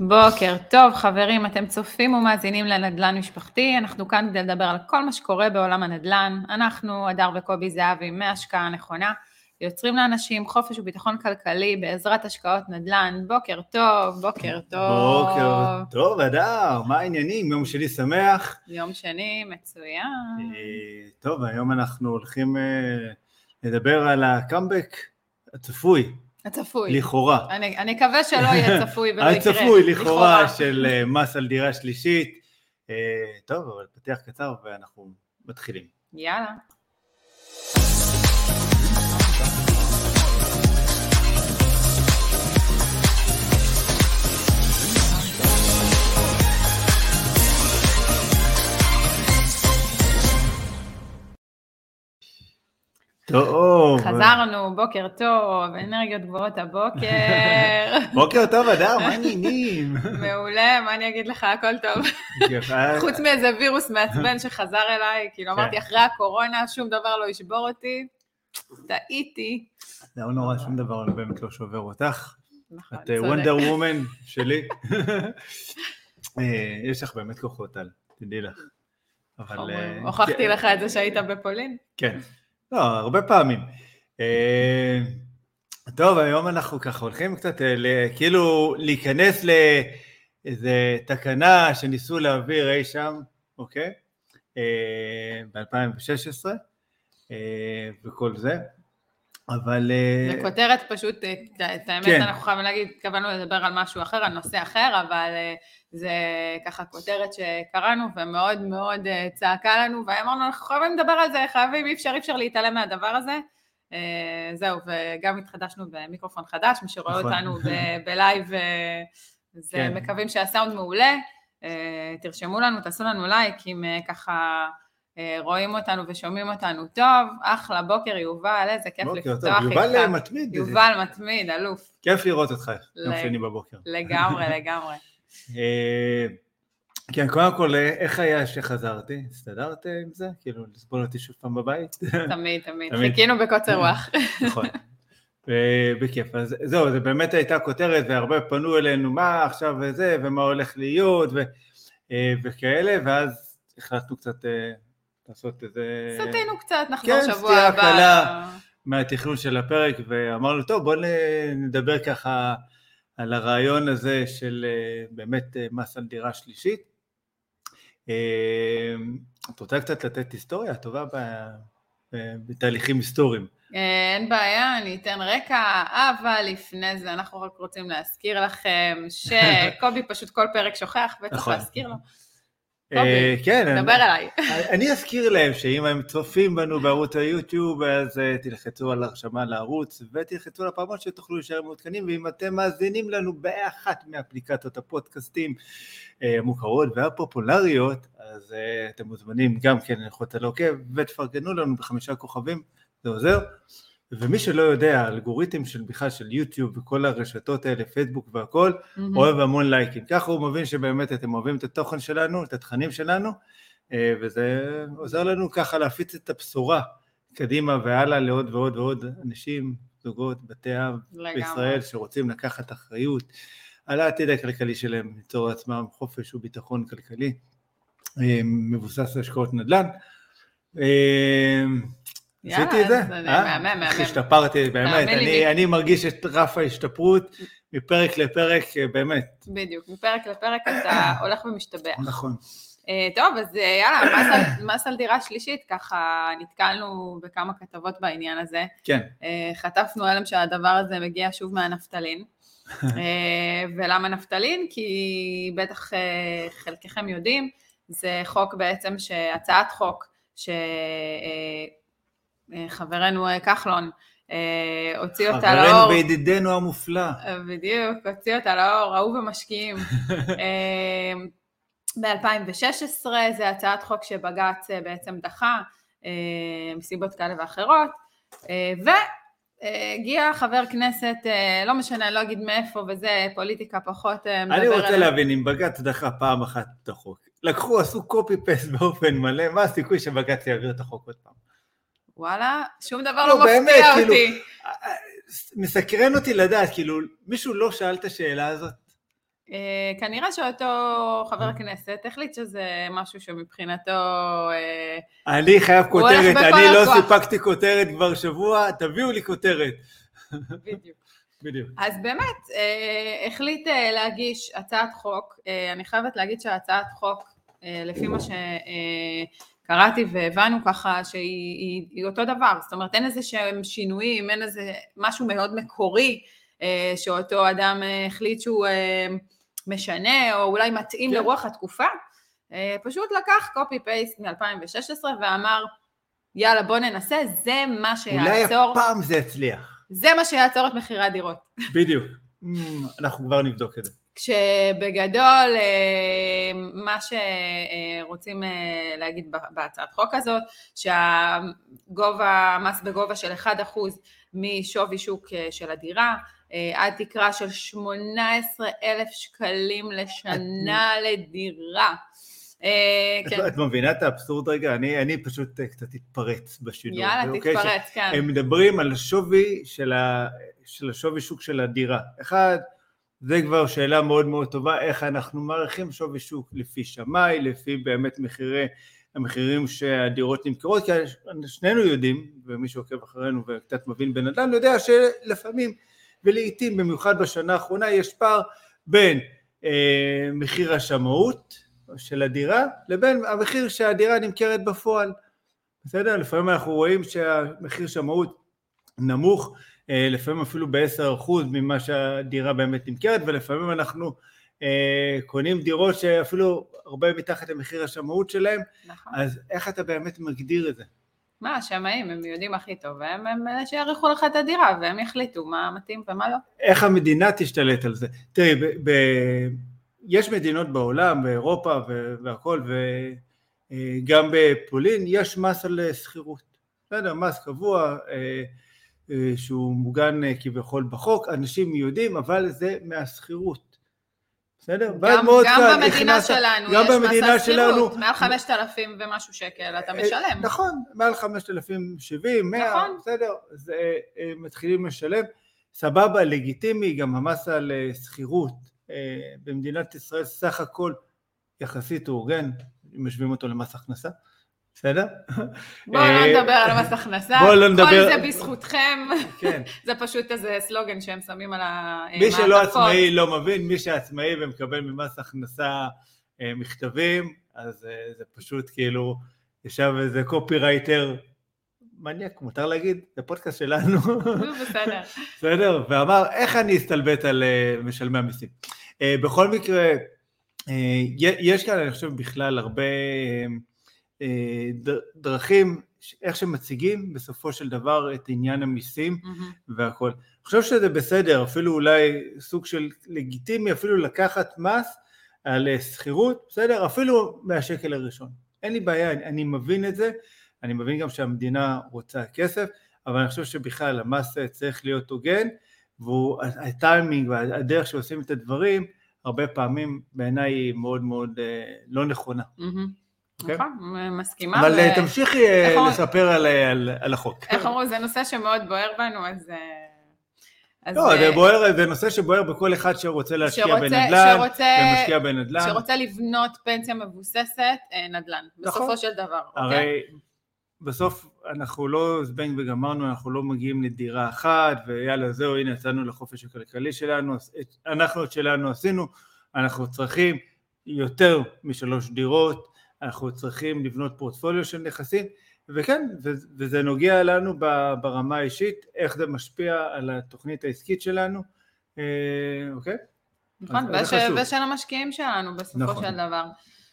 בוקר טוב, חברים, אתם צופים ומאזינים לנדל"ן משפחתי, אנחנו כאן כדי לדבר על כל מה שקורה בעולם הנדל"ן. אנחנו, הדר וקובי זהבי, מהשקעה הנכונה, יוצרים לאנשים חופש וביטחון כלכלי בעזרת השקעות נדל"ן. בוקר טוב, בוקר טוב. בוקר טוב, הדר, מה העניינים? יום שני שמח. יום שני, מצוין. אה, טוב, היום אנחנו הולכים אה, לדבר על הקאמבק הצפוי. הצפוי. לכאורה. אני, אני מקווה שלא יהיה צפוי ולא יקרה. הצפוי, לכאורה, של אה, מס על דירה שלישית. אה, טוב, אבל פתיח קצר ואנחנו מתחילים. יאללה. טוב. חזרנו, בוקר טוב, אנרגיות גבוהות הבוקר. בוקר טוב, אדר, מה העניינים? מעולה, מה אני אגיד לך, הכל טוב. חוץ מאיזה וירוס מעצבן שחזר אליי, כאילו כן. אמרתי, אחרי הקורונה שום דבר לא ישבור אותי. טעיתי. זה לא נורא, שום דבר באמת לא שובר אותך. נכון, את צודק. וונדר וומן שלי. אה, יש לך באמת כוחות על, תדעי לך. אבל... אה, הוכחתי כן, לך את זה שהיית בפולין? כן. לא, הרבה פעמים. אה, טוב, היום אנחנו ככה הולכים קצת, אה, כאילו להיכנס לאיזה תקנה שניסו להעביר אי שם, אוקיי? ב-2016 וכל זה. אבל... אה, זה כותרת פשוט, אה, את האמת כן. אנחנו חייבים להגיד, התכוונו לדבר על משהו אחר, על נושא אחר, אבל אה, זה ככה כותרת שקראנו ומאוד מאוד אה, צעקה לנו, ואמרנו אנחנו חייבים לדבר על זה, חייבים, אי אפשר, אי אפשר להתעלם מהדבר הזה. אה, זהו, וגם התחדשנו במיקרופון חדש, מי שרואה נכון. אותנו ב- בלייב, אה, אז כן. מקווים שהסאונד מעולה. אה, תרשמו לנו, תעשו לנו לייק אם אה, ככה אה, רואים אותנו ושומעים אותנו טוב. אחלה, בוקר יובל, איזה כיף בוקר טוב, לפתוח איתך. יובל אה, מתמיד, יובל מתמיד, אלוף, כיף לראות אותך יום שני בבוקר. לגמרי, לגמרי. אה, כן, קודם כל, אה, איך היה שחזרתי? הסתדרת עם זה? כאילו, לסבול אותי שוב פעם בבית? תמיד, תמיד. חיכינו בקוצר רוח. נכון. אה, בכיף. אז זהו, זה באמת הייתה כותרת, והרבה פנו אלינו, מה עכשיו וזה, ומה הולך להיות, ו- אה, וכאלה, ואז החלטנו קצת אה, לעשות איזה... סטינו קצת, נחזור כן, שבוע סטייה הבא. קלה. מהתכנון של הפרק, ואמרנו, טוב, בואו נדבר ככה על הרעיון הזה של אה, באמת אה, מס על דירה שלישית. אה, את רוצה קצת לתת היסטוריה טובה ב- בתהליכים היסטוריים. אין בעיה, אני אתן רקע, אבל לפני זה אנחנו רק רוצים להזכיר לכם שקובי פשוט כל פרק שוכח, וצריך נכון. להזכיר לו. אה, קובי, כן, דבר אליי. אני- אזכיר להם שאם הם צופים בנו בערוץ היוטיוב, אז אה, תלחצו על הרשמה לערוץ ותלחצו על הפעמון שתוכלו להישאר מעודכנים, ואם אתם מאזינים לנו באחת מאפליקציות הפודקאסטים אה, המוכרות והפופולריות, אז אתם מוזמנים גם כן ללחוץ על עוקב ותפרגנו לנו בחמישה כוכבים, זה עוזר. ומי שלא יודע, האלגוריתם של בכלל של יוטיוב וכל הרשתות האלה, פייסבוק והכל, אוהב המון לייקים. ככה הוא מבין שבאמת אתם אוהבים את התוכן שלנו, את התכנים שלנו, אה, וזה עוזר לנו ככה להפיץ את הבשורה קדימה והלאה לעוד ועוד ועוד אנשים, זוגות, בתי אב. בישראל שרוצים לקחת אחריות על העתיד הכלכלי שלהם, ליצור לעצמם חופש וביטחון כלכלי, אה, מבוסס על השקעות נדל"ן. עשיתי את זה? זה אה? מהמם, מהמם. השתפרתי, באמת, אני, מרגיש את רף ההשתפרות מפרק לפרק, אה, באמת. בדיוק, מפרק לפרק אתה הולך ומשתבח. נכון. אה, טוב, אז יאללה, מס על- דירה שלישית, ככה נתקלנו בכמה כתבות בעניין הזה. כן, חטפנו הלם שהדבר הזה מגיע שוב מהנפטלין. ולמה נפטלין? כי בטח חלקכם יודעים, זה חוק בעצם, הצעת חוק שחברנו אה, כחלון אה, הוציא אותה חברנו לאור. וידידנו המופלא. אה, בדיוק, הוציא אותה לאור, אהוב ומשקיעים. ב-2016 זה הצעת חוק שבג"ץ אה, בעצם דחה אה, מסיבות כאלה ואחרות, אה, והגיע חבר כנסת, אה, לא משנה, לא אגיד מאיפה, וזה פוליטיקה פחות אה, מדבר אני רוצה עליהם. להבין, אם בג"ץ דחה פעם אחת את החוק, לקחו, עשו קופי פסט באופן מלא, מה הסיכוי שבג"ץ יעביר את החוק עוד פעם? וואלה, שום דבר לא, לא באמת, מפתיע כאילו, אותי. מסקרן אותי לדעת, כאילו, מישהו לא שאל את השאלה הזאת? אה, כנראה שאותו חבר כנסת החליט שזה משהו שמבחינתו... אה, אני חייב כותרת, אני לא הכוח. סיפקתי כותרת כבר שבוע, תביאו לי כותרת. בדיוק. בדיוק. אז באמת, אה, החליט אה, להגיש הצעת חוק, אה, אני חייבת להגיד שהצעת חוק, אה, לפי מה שקראתי והבנו ככה, שהיא היא, היא אותו דבר, זאת אומרת אין איזה שהם שינויים, אין איזה משהו מאוד מקורי אה, שאותו אדם אה, החליט שהוא אה, משנה, או אולי מתאים כן. לרוח התקופה, אה, פשוט לקח קופי פייסט מ-2016 ואמר, יאללה בוא ננסה, זה מה אולי שיעצור, הפעם זה יצליח. זה מה שיעצור את מחירי הדירות. בדיוק. אנחנו כבר נבדוק את זה. כשבגדול אה, מה שרוצים אה, להגיד בהצעת חוק הזאת, שהגובה, מס בגובה של 1% משווי שוק אה, של הדירה, עד תקרה של 18,000 שקלים לשנה לדירה. אה, כן, את מבינה את האבסורד רגע? אני, אני פשוט קצת אתפרץ בשידור. יאללה אוקיי? תתפרץ, כן. הם מדברים על השווי של, ה... של השווי שוק של הדירה. אחד, זה כבר שאלה מאוד מאוד טובה, איך אנחנו מעריכים שווי שוק לפי שמאי, לפי באמת מחירי, המחירים שהדירות נמכרות, כי שנינו יודעים, ומי שעוקב אחרינו וקצת מבין בנדל"ן, יודע שלפעמים ולעיתים, במיוחד בשנה האחרונה, יש פער בין אה, מחיר השמאות של הדירה לבין המחיר שהדירה נמכרת בפועל. בסדר? לפעמים אנחנו רואים שהמחיר שמאות נמוך, אה, לפעמים אפילו ב-10% ממה שהדירה באמת נמכרת, ולפעמים אנחנו אה, קונים דירות שאפילו הרבה מתחת למחיר השמאות שלהם, נכון. אז איך אתה באמת מגדיר את זה? מה, השמאים, הם יודעים הכי טוב, והם הם אלה שיעריכו לך את הדירה, והם יחליטו מה מתאים ומה לא. איך המדינה תשתלט על זה? תראי, ב- ב- יש מדינות בעולם, באירופה ו- והכל, וגם בפולין יש מס על אה, שכירות. בסדר, מס קבוע אה, אה, שהוא מוגן אה, כביכול בחוק, אנשים יודעים, אבל זה מהשכירות. בסדר? גם, גם במדינה הכנסת- שלנו גם יש מס במדינה על שלנו- שכירות, מעל 5,000 ומשהו שקל אתה משלם. נכון, מעל 5,070, 100, נכון. בסדר, אז אה, אה, מתחילים לשלם. סבבה, לגיטימי, גם המס על אה, שכירות אה, במדינת ישראל סך הכל יחסית הוא הוגן, אם משווים אותו למס הכנסה, בסדר? בואו אה, לא נדבר על מס הכנסה, בואו לא נדבר- כל זה בזכותכם, כן. זה פשוט איזה סלוגן שהם שמים על מי שלא המעטפות. עצמאי לא מבין, מי שעצמאי ומקבל ממס הכנסה אה, מכתבים, אז אה, זה פשוט כאילו, ישב איזה קופירייטר מניאק, מותר להגיד? זה פודקאסט שלנו. נו, בסדר. בסדר? ואמר, איך אני אסתלבט על אה, משלמי המיסים? אה, בכל מקרה, אה, יש כאן, אני חושב, בכלל הרבה אה, דרכים, ש- איך שמציגים בסופו של דבר את עניין המיסים מהמם. והכל. אני חושב שזה בסדר, אפילו אולי סוג של לגיטימי, אפילו לקחת מס על אה, שכירות, בסדר? אפילו מהשקל הראשון. אין לי בעיה, אני, אני מבין את זה, אני מבין גם שהמדינה רוצה כסף, אבל אני חושב שבכלל המס אה, צריך להיות הוגן, והטיימינג והדרך שעושים את הדברים, הרבה פעמים בעיניי היא מאוד מאוד אה, לא נכונה. מהמם. אוקיי? נכון, מסכימה. אבל אה, תמשיכי אה, לספר על, אה, על, החוק. איך אמרו, זה נושא שמאוד בוער בנו, אז... לא, זה בוער, זה נושא שבוער בכל אחד שרוצה להשקיע שרוצה- בנדל"ן, שרוצה- ומשקיע בנדל"ן. שרוצה לבנות פנסיה מבוססת, נדל"ן, נכון. בסופו של דבר, אוקיי? הרי בסוף אנחנו לא זבנג וגמרנו, אנחנו לא מגיעים לדירה אחת, ויאללה זהו, הנה יצאנו לחופש הכלכלי שלנו, אנחנו את שלנו עשינו, אנחנו צריכים יותר משלוש דירות, אנחנו צריכים לבנות פורטפוליו של נכסים, וכן, וזה נוגע לנו ברמה האישית, איך זה משפיע על התוכנית העסקית שלנו, אה, אוקיי? נכון, וש. ושל המשקיעים שלנו בסופו נכון. של דבר.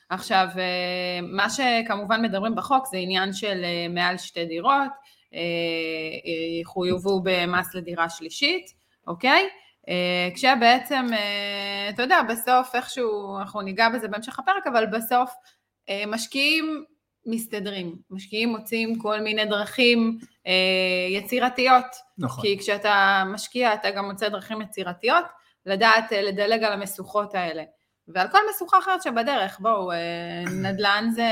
עכשיו, אה, מה שכמובן מדברים בחוק זה עניין של אה, מעל שתי דירות, יחויבו במס לדירה שלישית, אוקיי? כשבעצם, אתה יודע, בסוף איכשהו, אנחנו ניגע בזה בהמשך הפרק, אבל בסוף משקיעים מסתדרים, משקיעים מוצאים כל מיני דרכים אה, יצירתיות, נכון. כי כשאתה משקיע אתה גם מוצא דרכים יצירתיות, לדעת אה, לדלג על המשוכות האלה. ועל כל משוכה אחרת שבדרך, בואו, אה, נדל"ן זה,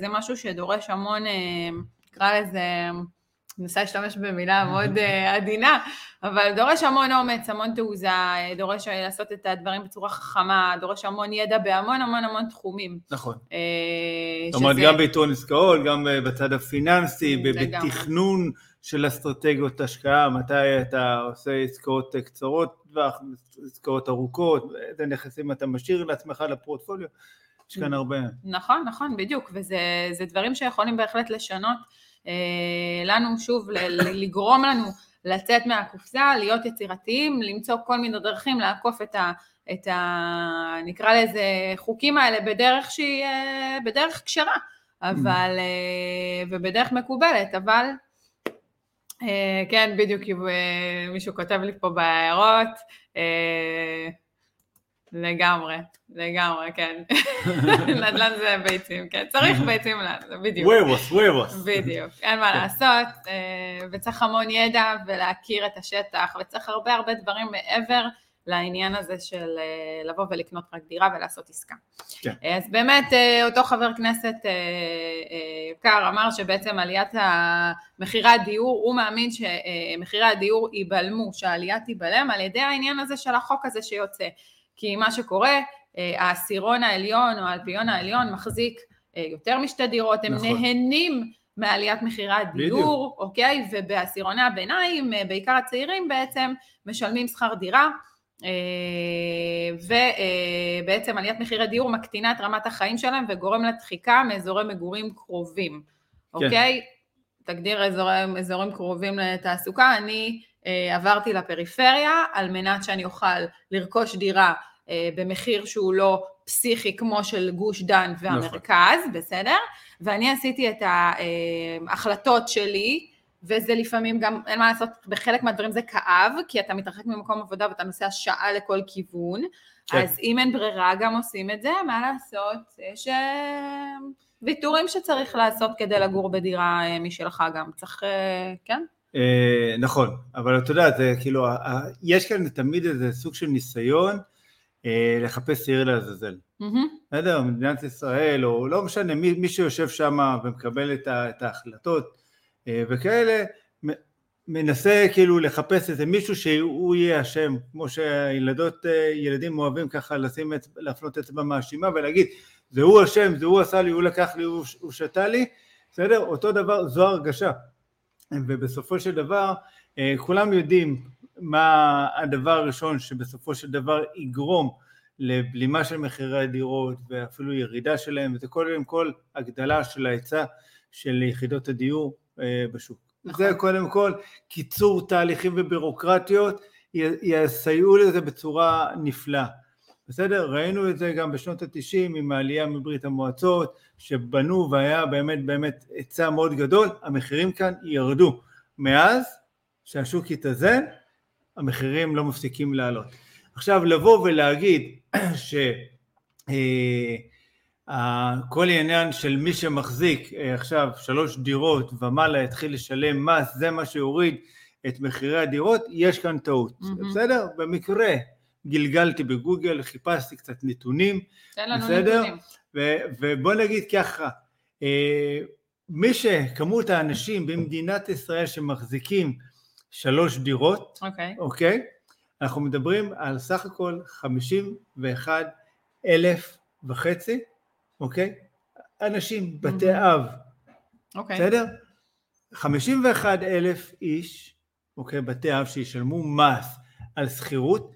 זה משהו שדורש המון, אה, נקרא לזה, מנסה להשתמש במילה מאוד אה, עדינה, אבל דורש המון אומץ, המון תעוזה, אה, דורש לעשות את הדברים בצורה חכמה, דורש המון ידע בהמון המון המון תחומים. נכון. זאת אומרת, גם בעיתון עסקאות, גם בצד הפיננסי, בתכנון של אסטרטגיות השקעה, מתי אתה עושה עסקאות קצרות טווח, עסקאות ארוכות, איזה נכסים אתה משאיר לעצמך לפורטפוליו. יש כאן הרבה. נכון, נכון, בדיוק, וזה דברים שיכולים בהחלט לשנות אה, לנו, שוב, לגרום לנו לצאת מהקופסה, להיות יצירתיים, למצוא כל מיני דרכים לעקוף את ה... את ה... נקרא לזה חוקים האלה בדרך שהיא, אה, בדרך כשרה, אבל, אה, ובדרך מקובלת, אבל כן, בדיוק מישהו כותב לי פה בהערות, לגמרי, לגמרי, כן. נדל"ן זה ביצים, כן. צריך ביצים, בדיוק. וובוס, וובוס. בדיוק, אין מה לעשות, אה, וצריך המון ידע ולהכיר את השטח, וצריך הרבה הרבה דברים מעבר לעניין הזה של אה, לבוא ולקנות רק דירה ולעשות עסקה. כן. אה, אז באמת אותו חבר כנסת יקר אמר שבעצם עליית מחירי הדיור, הוא מאמין שמחירי הדיור ייבלמו, שהעלייה תיבלם על ידי העניין הזה של החוק הזה שיוצא. כי מה שקורה, אה, העשירון העליון או האלפיון העליון מחזיק אה, יותר משתי דירות, הם נכון. נהנים מעליית מחירי הדיור, בדיוק. אוקיי? ובעשירוני הביניים, אה, בעיקר הצעירים בעצם, משלמים שכר דירה, ובעצם עליית מחירי דיור מקטינה את רמת החיים שלהם וגורם לדחיקה מאזורי מגורים קרובים, כן. אוקיי? תגדיר אזורי, אזורים קרובים לתעסוקה, אני עברתי לפריפריה על מנת שאני אוכל לרכוש דירה במחיר שהוא לא פסיכי כמו של גוש דן והמרכז, נכון. בסדר? ואני עשיתי את ההחלטות שלי, וזה לפעמים גם, אין מה לעשות, בחלק מהדברים זה כאב, כי אתה מתרחק ממקום עבודה ואתה נוסע שעה לכל כיוון, כן. אז אם אין ברירה גם עושים את זה, מה לעשות? יש אה, ויתורים שצריך לעשות כדי לגור בדירה אה, משלך גם, צריך, כן? נכון, אבל אתה יודע, זה כאילו, יש כאן תמיד איזה סוג של ניסיון, אה, לחפש שעיר לעזאזל. בסדר? מדינת ישראל, או לא משנה, מי, מי שיושב שם ומקבל את, ה, את ההחלטות אה, וכאלה, מנסה כאילו לחפש איזה מישהו שהוא יהיה אשם, כמו שילדות, אה, ילדים אוהבים ככה לשים, את, להפנות אצבע מאשימה ולהגיד זה הוא אשם, זה הוא עשה לי, הוא לקח לי, הוא, הוא שתה לי, בסדר? אותו דבר, זו הרגשה. ובסופו של דבר, כולם יודעים מה הדבר הראשון שבסופו של דבר יגרום לבלימה של מחירי הדירות ואפילו ירידה שלהם, וזה קודם כל הגדלה של ההיצע של יחידות הדיור אה, בשוק. נכון. זה קודם כל קיצור תהליכים ובירוקרטיות יסייעו לזה בצורה נפלאה. בסדר? ראינו את זה גם בשנות התשעים עם העלייה מברית המועצות, שבנו והיה באמת באמת היצע מאוד גדול, המחירים כאן ירדו. מאז שהשוק התאזן, המחירים לא מפסיקים לעלות. עכשיו לבוא ולהגיד שכל אה, עניין של מי שמחזיק אה, עכשיו שלוש דירות ומעלה יתחיל לשלם מס, זה מה שיוריד את מחירי הדירות, יש כאן טעות, mm-hmm. בסדר? במקרה גלגלתי בגוגל, חיפשתי קצת נתונים, בסדר? ו- ובוא נגיד ככה, אה, מי שכמות האנשים במדינת ישראל שמחזיקים שלוש דירות, אוקיי. Okay. אוקיי? אנחנו מדברים על סך הכל 51 אלף וחצי, אוקיי? אנשים, בתי mm-hmm. אב, אוקיי. בסדר? 51 אלף איש, אוקיי, בתי אב שישלמו מס על שכירות,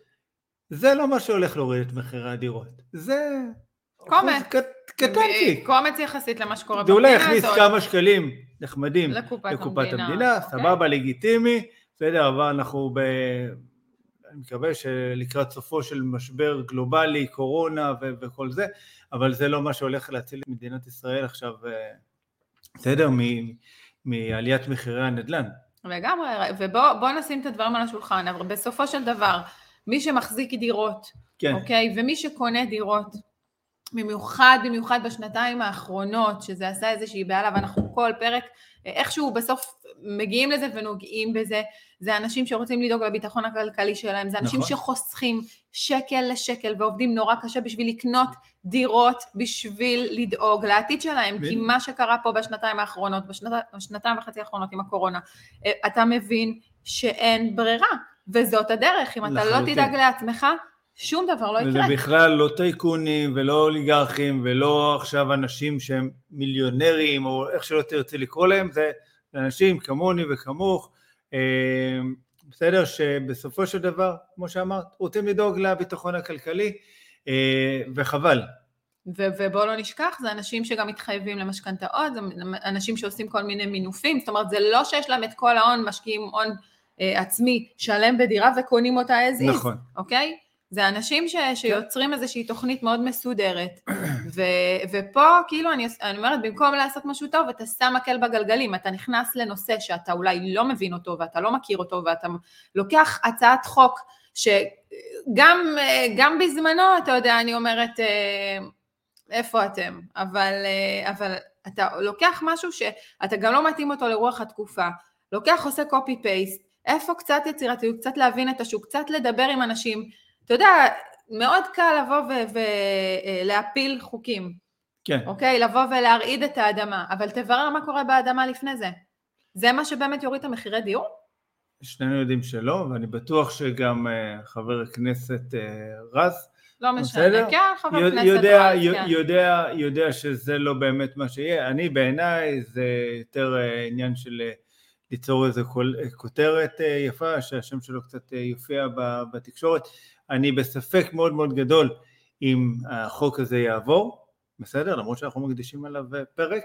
זה לא מה שהולך להוריד את מחירי הדירות. זה... קומץ. קטנצ'יק. קומץ יחסית למה שקורה במדינה הזאת. זה אולי יכניס כמה שקלים נחמדים לקופת, לקופת המדינה, המדינה אוקיי. סבבה, לגיטימי. בסדר, אבל אנחנו ב... אני מקווה שלקראת סופו של משבר גלובלי, קורונה ו- וכל זה, אבל זה לא מה שהולך להציל את מדינת ישראל עכשיו, אה, בסדר, מ- מעליית מחירי הנדל"ן. לגמרי, ובוא נשים את הדברים על השולחן, אבל בסופו של דבר, מי שמחזיק דירות, כן. אוקיי, ומי שקונה דירות, במיוחד, במיוחד בשנתיים האחרונות, שזה עשה איזושהי בעיה, ואנחנו כל פרק איכשהו בסוף מגיעים לזה ונוגעים בזה, זה אנשים שרוצים לדאוג לביטחון הכלכלי שלהם, זה אנשים נכון. שחוסכים שקל לשקל ועובדים נורא קשה בשביל לקנות דירות, בשביל לדאוג לעתיד שלהם, בין. כי מה שקרה פה בשנתיים האחרונות, בשנת, בשנתיים וחצי האחרונות עם הקורונה, אה, אתה מבין שאין ברירה, וזאת הדרך, אם אתה לא תדאג לעצמך, שום דבר לא יקרה. וזה בכלל לא טייקונים ולא אוליגרכים ולא עכשיו אנשים שהם מיליונרים או איך שלא תרצה לקרוא להם, זה אנשים כמוני וכמוך, אה, בסדר? שבסופו של דבר, כמו שאמרת, רוצים לדאוג לביטחון הכלכלי אה, וחבל. ובואו לא נשכח, זה אנשים שגם מתחייבים למשכנתאות, זה אנשים שעושים כל מיני מינופים, זאת אומרת זה לא שיש להם את כל ההון, משקיעים הון אה, עצמי שלם בדירה וקונים אותה as is, נכון. אוקיי? זה אנשים ש, שיוצרים איזושהי תוכנית מאוד מסודרת, ו, ופה כאילו אני, אני אומרת, במקום לעשות משהו טוב, אתה שם מקל בגלגלים, אתה נכנס לנושא שאתה אולי לא מבין אותו ואתה לא מכיר אותו, ואתה לוקח הצעת חוק שגם בזמנו, אתה יודע, אני אומרת, אה, איפה אתם? אבל, אה, אבל אתה לוקח משהו שאתה גם לא מתאים אותו לרוח התקופה, לוקח, עושה קופי פייסט, איפה קצת יצירתיות, קצת להבין את השוק, קצת לדבר עם אנשים, אתה יודע, מאוד קל לבוא ולהפיל חוקים. כן. אוקיי? לבוא ולהרעיד את האדמה, אבל תברר מה קורה באדמה לפני זה. זה מה שבאמת יוריד את המחירי דיור? שנינו יודעים שלא, ואני בטוח שגם uh, חבר הכנסת uh, רז, לא משנה, כן, חבר יודע, כנסת יודע, רז, כן. יודע, יודע שזה לא באמת מה שיהיה. אני בעיניי זה יותר uh, עניין של ליצור איזו כותרת יפה, שהשם שלו קצת יופיע בתקשורת. אני בספק מאוד מאוד גדול אם החוק הזה יעבור, בסדר? למרות שאנחנו מקדישים עליו פרק.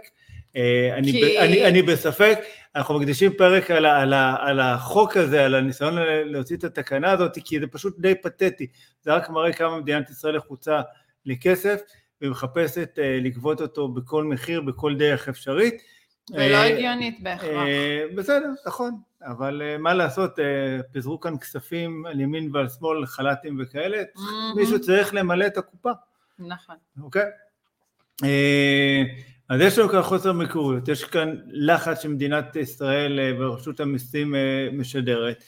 אה, אני, כי... אני, אני בספק, אנחנו מקדישים פרק על, על, על החוק הזה, על הניסיון להוציא את התקנה הזאת, כי זה פשוט די פתטי. זה רק מראה כמה מדינת ישראל לחוצה לכסף, ומחפשת אה, לגבות אותו בכל מחיר, בכל דרך אפשרית. ולא אה, הגיונית בהכרח. בסדר, נכון. אבל uh, מה לעשות, פיזרו כאן כספים על ימין ועל שמאל, חל"תים וכאלה. מישהו צריך למלא את הקופה. נכון. אוקיי? Okay? אז יש לנו כאן חוסר מקוריות, יש כאן לחץ שמדינת ישראל ורשות המיסים משדרת,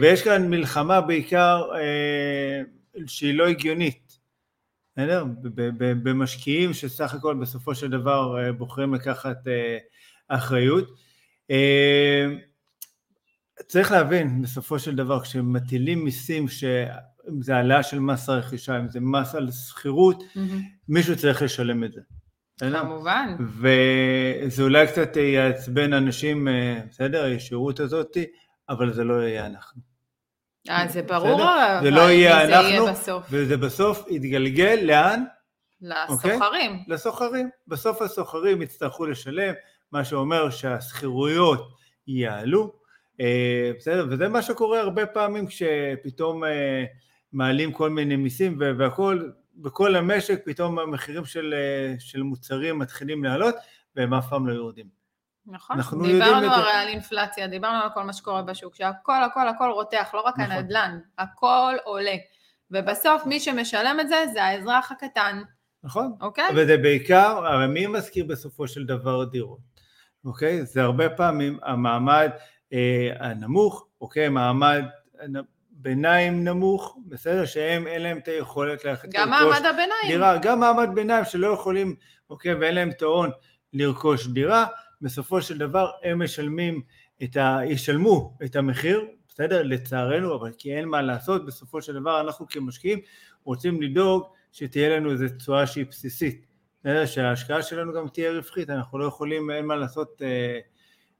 ויש כאן מלחמה בעיקר שהיא לא הגיונית, בסדר? במשקיעים שסך הכל בסופו של דבר uh, בוחרים לקחת uh, אחריות. Uh, צריך להבין, בסופו של דבר, כשמטילים מיסים, אם זה העלאה של מס הרכישה, אם זה מס על שכירות, mm-hmm. מישהו צריך לשלם את זה. כמובן. וזה אולי קצת יעצבן אנשים, אה, בסדר, הישירות הזאת, אבל זה לא יהיה אנחנו. אה, זה ברור, אבל זה לא יהיה אנחנו, יהיה בסוף. וזה בסוף יתגלגל לאן? לסוחרים. Okay? אוקיי? לסוחרים. בסוף הסוחרים יצטרכו לשלם, מה שאומר שהשכירויות יעלו, אה, בסדר? וזה מה שקורה הרבה פעמים כשפתאום אה, מעלים כל מיני מיסים והכל, בכל המשק פתאום המחירים של, אה, של מוצרים מתחילים לעלות והם אף פעם לא יורדים. נכון, דיברנו הרי על אינפלציה, דיברנו על כל מה שקורה בשוק, שהכל הכל הכל רותח, לא רק נכון. הנדל"ן, הכל עולה. ובסוף מי שמשלם את זה זה האזרח הקטן. נכון, אוקיי? וזה בעיקר, הרי מי מזכיר בסופו של דבר דירות, אוקיי? זה הרבה פעמים המעמד אה, הנמוך, אוקיי, מעמד ביניים נמוך, בסדר, שהם אין להם את היכולת לרכוש גם מעמד הביניים. דירה, גם מעמד ביניים שלא יכולים, אוקיי, ואין להם את ההון לרכוש דירה, בסופו של דבר הם משלמים את ה... ישלמו את המחיר, בסדר, לצערנו, אבל כי אין מה לעשות, בסופו של דבר אנחנו כמשקיעים רוצים לדאוג שתהיה לנו איזו תשואה שהיא בסיסית, בסדר, שההשקעה שלנו גם תהיה רווחית, אנחנו לא יכולים, אין מה לעשות, אה,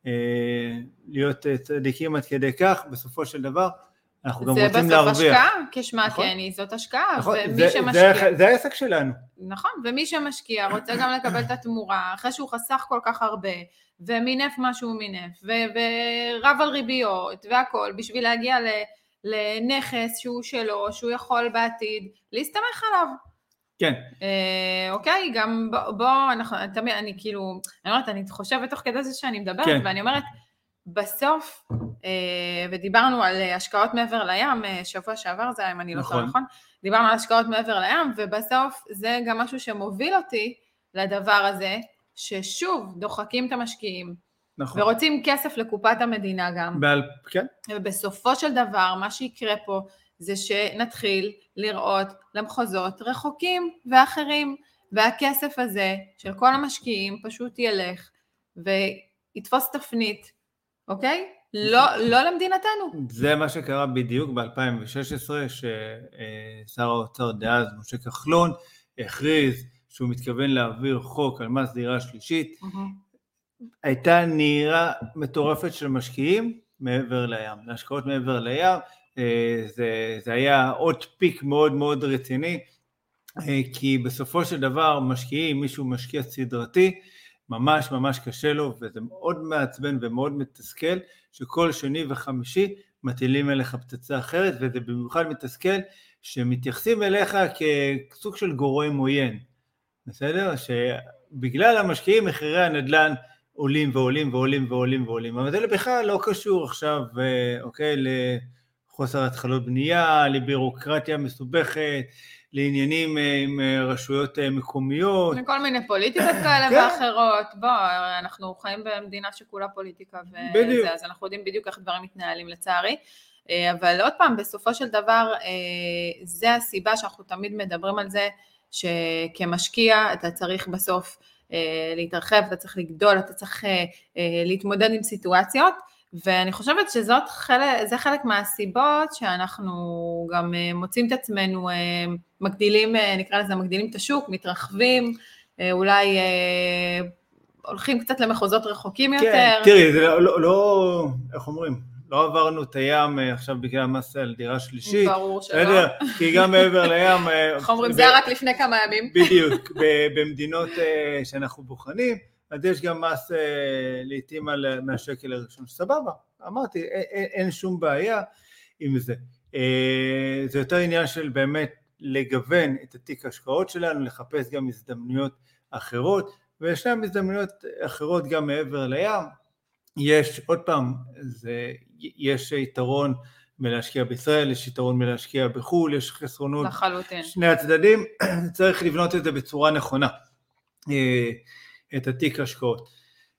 אה, להיות צדיקים עד כדי כך, בסופו של דבר אנחנו גם רוצים להרוויח. זה בסוף השקעה, כשמה נכון? כן היא, זאת השקעה, נכון, ומי זה, שמשקיע... זה, זה העסק שלנו. נכון, ומי שמשקיע רוצה גם לקבל את התמורה, אחרי שהוא חסך כל כך הרבה, ומינף מה שהוא מינף, ורב על ריביות והכל, בשביל להגיע לנכס שהוא שלו, שהוא יכול בעתיד להסתמך עליו. כן. אה, אוקיי, גם בוא, בוא אנחנו, תמיד, אני כאילו, אני אומרת, אני חושבת תוך כדי זה שאני מדברת, כן. ואני אומרת, בסוף, אה, ודיברנו על השקעות מעבר לים, אה, שבוע שעבר זה היה, אם אני לא נכון. טועה, נכון? דיברנו על השקעות מעבר לים, ובסוף זה גם משהו שמוביל אותי לדבר הזה, ששוב, דוחקים את המשקיעים, נכון. ורוצים כסף לקופת המדינה גם. בעל, כן, ובסופו של דבר, מה שיקרה פה זה שנתחיל לראות למחוזות רחוקים ואחרים, והכסף הזה של כל המשקיעים פשוט ילך ויתפוס תפנית, אוקיי? לא, לא למדינתנו. זה מה שקרה בדיוק ב-2016, ששר האוצר דאז, משה כחלון, הכריז שהוא מתכוון להעביר חוק על מס דירה שלישית. הייתה נהירה מטורפת של משקיעים מעבר לים, להשקעות מעבר לים, אה, זה, זה היה עוד פיק מאוד מאוד רציני, אה, כי בסופו של דבר משקיעים, מישהו משקיע סדרתי, ממש ממש קשה לו, וזה מאוד מעצבן ומאוד מתסכל, שכל שני וחמישי מטילים אליך פצצה אחרת, וזה במיוחד מתסכל שמתייחסים אליך כסוג של גורם עוין, בסדר? שבגלל המשקיעים מחירי הנדל"ן עולים ועולים ועולים ועולים ועולים, אבל זה בכלל לא קשור עכשיו, אה, אוקיי, לחוסר התחלות בנייה, לבירוקרטיה מסובכת, לעניינים אה, עם אה, רשויות מקומיות. לכל מיני פוליטיקות כאלה כן. ואחרות. בוא, אנחנו חיים במדינה שכולה פוליטיקה בדיוק. וזה, אז אנחנו יודעים בדיוק איך דברים מתנהלים לצערי. אבל עוד פעם, בסופו של דבר, זה הסיבה שאנחנו תמיד מדברים על זה, שכמשקיע אתה צריך בסוף אה, להתרחב, אתה צריך לגדול, אתה צריך אה, אה, להתמודד עם סיטואציות, ואני חושבת שזה חלק, חלק מהסיבות שאנחנו גם מוצאים את עצמנו מגדילים, נקרא לזה מגדילים את השוק, מתרחבים, אולי הולכים קצת למחוזות רחוקים כן, יותר. תראי, זה לא, לא, לא, איך אומרים? לא עברנו את הים עכשיו בגלל מס על דירה שלישית. ברור שלא. בסדר, כי גם מעבר לים... איך אומרים, זה היה רק לפני כמה ימים. בדיוק, במדינות שאנחנו בוחנים, אז יש גם מס לעיתים על מהשקל הראשון. סבבה, אמרתי, אין שום בעיה עם זה. זה יותר עניין של באמת לגוון את התיק ההשקעות שלנו, לחפש גם הזדמנויות אחרות, וישנן הזדמנויות אחרות גם מעבר לים. יש, עוד פעם, זה, יש יתרון מלהשקיע בישראל, יש יתרון מלהשקיע בחו"ל, יש חסרונות. לחלוטין. שני הצדדים, צריך לבנות את זה בצורה נכונה, את התיק ההשקעות.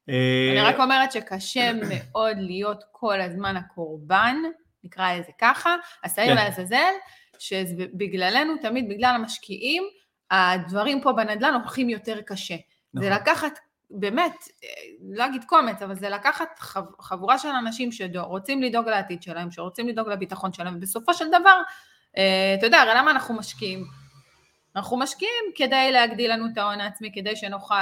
אני רק אומרת שקשה מאוד להיות כל הזמן הקורבן, נקרא לזה ככה, השעיר כן. לעזאזל, שבגללנו, תמיד בגלל המשקיעים, הדברים פה בנדל"ן הולכים יותר קשה. נכון. זה לקחת באמת, לא אגיד קומץ, אבל זה לקחת חבורה של אנשים שרוצים לדאוג לעתיד שלהם, שרוצים לדאוג לביטחון שלהם, ובסופו של דבר, אתה יודע, הרי למה אנחנו משקיעים? אנחנו משקיעים כדי להגדיל לנו את ההון העצמי, כדי שנוכל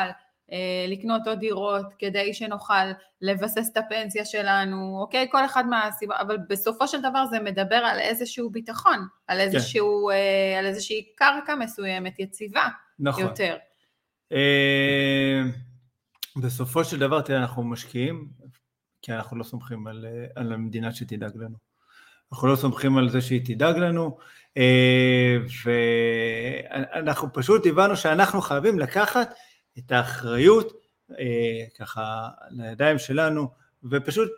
לקנות עוד דירות, כדי שנוכל לבסס את הפנסיה שלנו, אוקיי? כל אחד מהסיבה, אבל בסופו של דבר זה מדבר על איזשהו ביטחון, על, איזשהו, כן. על איזושהי קרקע מסוימת, יציבה נכון. יותר. בסופו של דבר, תראה, אנחנו משקיעים, כי אנחנו לא סומכים על, על המדינה שתדאג לנו. אנחנו לא סומכים על זה שהיא תדאג לנו, ואנחנו פשוט הבנו שאנחנו חייבים לקחת את האחריות ככה לידיים שלנו, ופשוט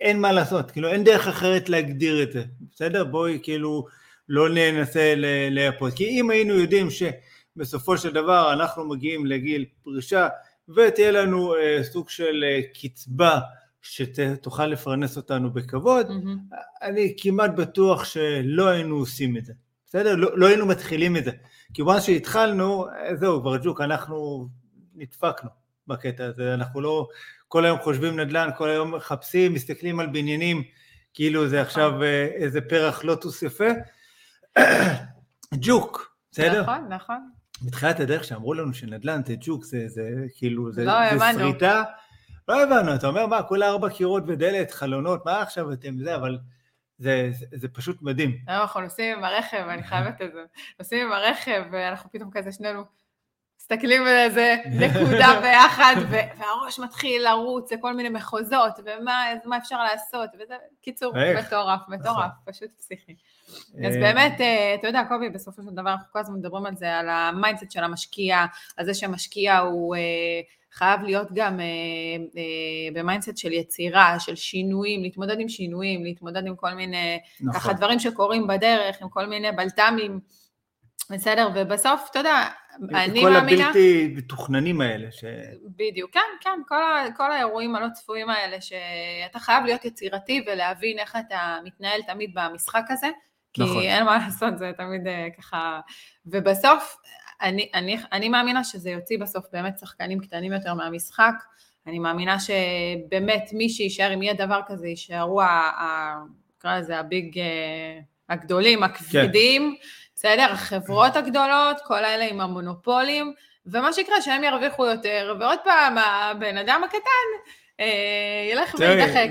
אין מה לעשות, כאילו אין דרך אחרת להגדיר את זה, בסדר? בואי כאילו לא ננסה לייפות, כי אם היינו יודעים שבסופו של דבר אנחנו מגיעים לגיל פרישה, ותהיה לנו אה, סוג של אה, קצבה שתוכל לפרנס אותנו בכבוד, mm-hmm. אני כמעט בטוח שלא היינו עושים את זה, בסדר? לא, לא היינו מתחילים את זה. כי מה שהתחלנו, זהו, ברג'וק, אנחנו נדפקנו בקטע הזה, אנחנו לא כל היום חושבים נדל"ן, כל היום מחפשים, מסתכלים על בניינים, כאילו זה עכשיו אה, איזה פרח לוטוס יפה. ג'וק, בסדר? נכון, נכון. בתחילת הדרך שאמרו לנו שנדל"ן זה ג'וק, זה, זה כאילו, זה, לא זה שריטה, לא הבנו, אתה אומר מה, כולה ארבע קירות ודלת, חלונות, מה עכשיו אתם זה, אבל זה, זה, זה פשוט מדהים. אנחנו נוסעים עם הרכב, אני חייבת את זה, נוסעים עם הרכב, ואנחנו פתאום כזה שנינו מסתכלים על איזה נקודה ביחד, והראש מתחיל לרוץ לכל מיני מחוזות, ומה אפשר לעשות, וזה, קיצור, מטורף, מטורף, פשוט פסיכי. אז באמת, אתה יודע, קובי, בסופו של דבר אנחנו כל הזמן מדברים על זה, על ה mindset של המשקיע, על זה שהמשקיע הוא חייב להיות גם אה, אה, ב mindset של יצירה, של שינויים, להתמודד עם שינויים, להתמודד עם כל מיני, נכון. ככה דברים שקורים בדרך, עם כל מיני בלת"מים, בסדר? ובסוף, אתה יודע, אני כל מאמינה... כל הבלתי מתוכננים האלה. ש... בדיוק, כן, כן, כל, ה, כל האירועים הלא צפויים האלה, שאתה חייב להיות יצירתי ולהבין איך אתה מתנהל תמיד במשחק הזה, כי נכון. אין מה לעשות, זה תמיד אה, ככה... ובסוף, אני, אני, אני מאמינה שזה יוציא בסוף באמת שחקנים קטנים יותר מהמשחק. אני מאמינה שבאמת מי שיישאר, אם יהיה דבר כזה, יישארו, נקרא לזה הביג, אה, הגדולים, כן. הכבדים, כן. בסדר? החברות הגדולות, כל האלה עם המונופולים, ומה שיקרה שהם ירוויחו יותר, ועוד פעם, הבן אדם הקטן אה, ילך וידחק.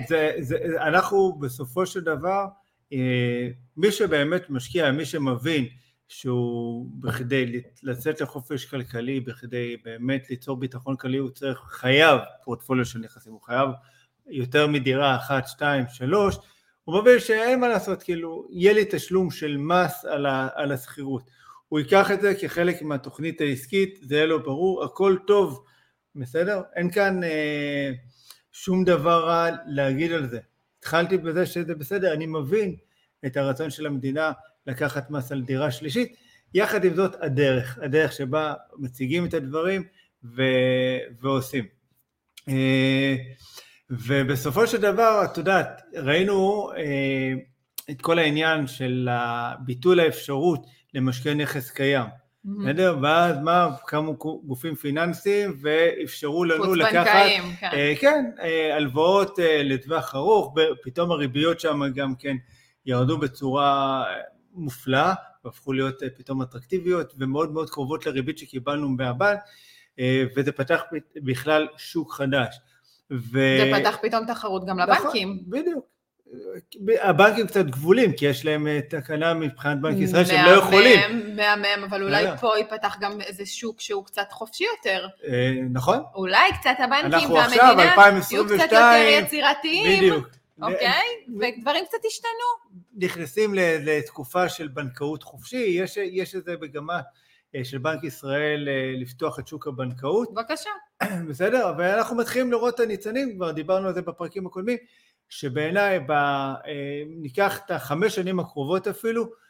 אנחנו בסופו של דבר, אה, מי שבאמת משקיע, מי שמבין שהוא בכדי לצאת לחופש כלכלי, בכדי באמת ליצור ביטחון כלכלי, הוא צריך, חייב פורטפוליו של נכסים, הוא חייב יותר מדירה אחת, שתיים, שלוש, הוא מבין שאין מה לעשות, כאילו, יהיה לי תשלום של מס על, ה, על השכירות. הוא ייקח את זה כחלק מהתוכנית העסקית, זה יהיה לו ברור, הכל טוב, בסדר? אין כאן אה, שום דבר רע להגיד על זה. התחלתי בזה שזה בסדר, אני מבין את הרצון של המדינה לקחת מס על דירה שלישית, יחד עם זאת הדרך, הדרך שבה מציגים את הדברים ו... ועושים. אה, ובסופו של דבר, את יודעת, ראינו אה, את כל העניין של ביטול האפשרות למשקיע נכס קיים. בסדר? Mm-hmm. ואז מה, קמו גופים פיננסיים ואפשרו לנו לקחת, בנקאים, כן, אה, כן אה, הלוואות אה, לטווח ארוך, פתאום הריביות שם גם כן ירדו בצורה מופלאה, והפכו להיות אה, פתאום אטרקטיביות ומאוד מאוד קרובות לריבית שקיבלנו מהבנק, אה, וזה פתח בכלל שוק חדש. ו... זה פתח פתאום תחרות גם נכון, לבנקים. בדיוק. הבנקים קצת גבולים, כי יש להם אה, תקנה מבחינת בנק ישראל שהם לא יכולים. מהמם, אבל אולי פה ייפתח גם איזה שוק שהוא קצת חופשי יותר. נכון. אולי קצת הבנקים והמדינה יהיו קצת יותר יצירתיים. בדיוק. אוקיי? ודברים קצת השתנו. נכנסים לתקופה של בנקאות חופשי, יש, יש איזה מגמה אה, של בנק ישראל אה, לפתוח את שוק הבנקאות. בבקשה. בסדר, ואנחנו מתחילים לראות את הניצנים, כבר דיברנו על זה בפרקים הקודמים, שבעיניי, ב... אה, ניקח את החמש שנים הקרובות אפילו,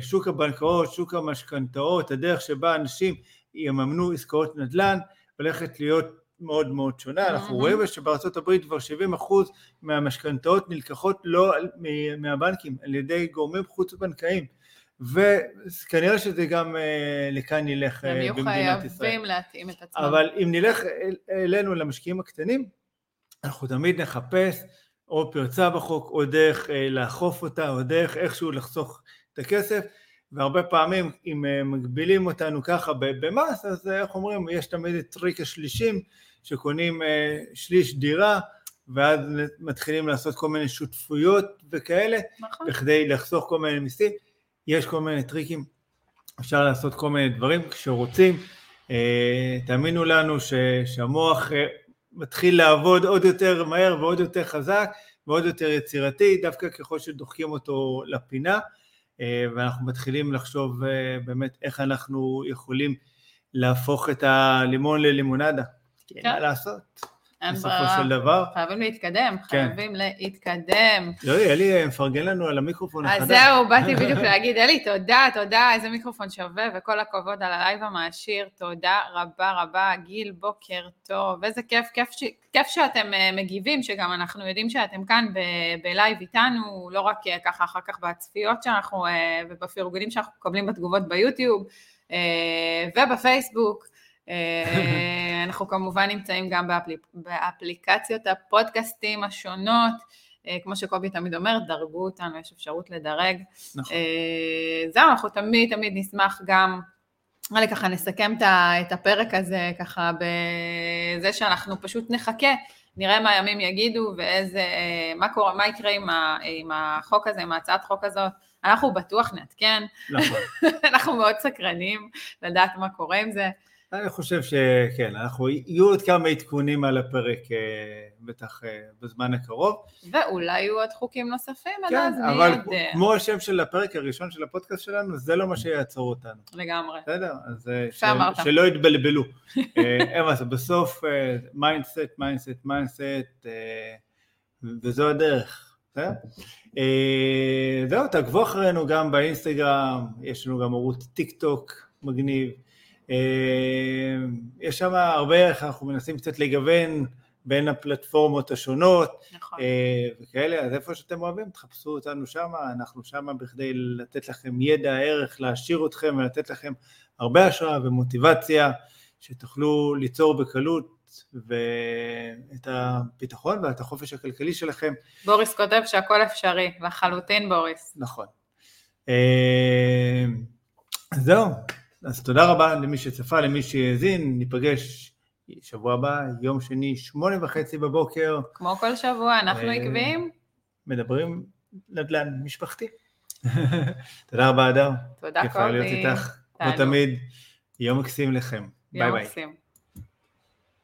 שוק הבנקאות, שוק המשכנתאות, הדרך שבה אנשים יממנו עסקאות נדל"ן, הולכת להיות מאוד מאוד שונה, אנחנו רואים שבארצות הברית כבר 70 אחוז מהמשכנתאות נלקחות לא מהבנקים, על ידי גורמים חוץ בנקאיים, וכנראה שזה גם אה, לכאן ילך אה, במדינת ישראל. הם יהיו חייבים להתאים את עצמם. אבל אם נלך אלינו למשקיעים הקטנים, אנחנו תמיד נחפש או פרצה בחוק, או דרך אה, לאכוף אותה, או דרך איכשהו לחסוך את הכסף, והרבה פעמים אם מגבילים אותנו ככה במס, אז איך אומרים, יש תמיד את טריק השלישים, שקונים אה, שליש דירה, ואז מתחילים לעשות כל מיני שותפויות וכאלה, נכון. בכדי לחסוך כל מיני מיסים. יש כל מיני טריקים, אפשר לעשות כל מיני דברים כשרוצים. אה, תאמינו לנו ש, שהמוח אה, מתחיל לעבוד עוד יותר מהר ועוד יותר חזק ועוד יותר יצירתי, דווקא ככל שדוחקים אותו לפינה, ואנחנו מתחילים לחשוב באמת איך אנחנו יכולים להפוך את הלימון ללימונדה. כי אין מה לעשות. אין בסופו של דבר. חייבים להתקדם, כן. חייבים להתקדם. לא, אלי מפרגן לנו על המיקרופון החדש. אז זהו, באתי בדיוק להגיד, אלי, תודה, תודה, איזה מיקרופון שווה, וכל הכבוד על ה live המעשיר, תודה רבה רבה, גיל, בוקר טוב, איזה כיף, כיף, ש... כיף שאתם אה, מגיבים, שגם אנחנו יודעים שאתם כאן ב live איתנו, לא רק אה, ככה אחר כך בצפיות שאנחנו, אה, ובפרגונים שאנחנו מקבלים בתגובות ביוטיוב, ובפייסבוק. אה, אנחנו כמובן נמצאים גם באפליק... באפליקציות הפודקאסטים השונות, אה, כמו שקובי תמיד אומר, דרגו אותנו, יש אפשרות לדרג. נכון. אה, זהו, אנחנו תמיד תמיד נשמח גם, נראה לי ככה נסכם את הפרק הזה ככה בזה שאנחנו פשוט נחכה, נראה מה הימים יגידו ואיזה, מה קורה, מה יקרה עם, ה, עם החוק הזה, עם ההצעת חוק הזאת. אנחנו בטוח נעדכן, נכון. אנחנו מאוד סקרנים לדעת מה קורה עם זה. אני חושב שכן, אנחנו, יהיו עוד כמה עדכונים על הפרק אה, בטח אה, בזמן הקרוב. ואולי יהיו עוד חוקים נוספים, עד כן, אז מי אבל יודע. כמו השם של הפרק הראשון של הפודקאסט שלנו, זה לא מה שיעצור אותנו. לגמרי. בסדר? אז אה, אמרת. שלא יתבלבלו. אין מה בסוף mindset, mindset, mindset, וזו הדרך. זהו, תעקבו אחרינו גם באינסטגרם, יש לנו גם ערוץ טיק טוק מגניב. אה, יש שם הרבה, אנחנו מנסים קצת לגוון בין הפלטפורמות השונות. נכון. אה, וכאלה, אז איפה שאתם אוהבים, תחפשו אותנו שם, אנחנו שם בכדי לתת לכם ידע, ערך, להעשיר אתכם ולתת לכם הרבה השראה ומוטיבציה, שתוכלו ליצור בקלות ואת הביטחון ואת החופש הכלכלי שלכם. בוריס כותב שהכל אפשרי, לחלוטין בוריס. נכון. אה, זהו, אז תודה רבה למי שצפה, למי שהאזין, ניפגש שבוע הבא, יום שני, שמונה וחצי בבוקר. כמו כל שבוע, אנחנו אה, עקביים. מדברים נדל"ן משפחתי. תודה רבה, אדר. תודה, כיף היה להיות קובי. איתך, כמו. תמיד. יום מקסים לכם. ביי יום ביי. מקסים.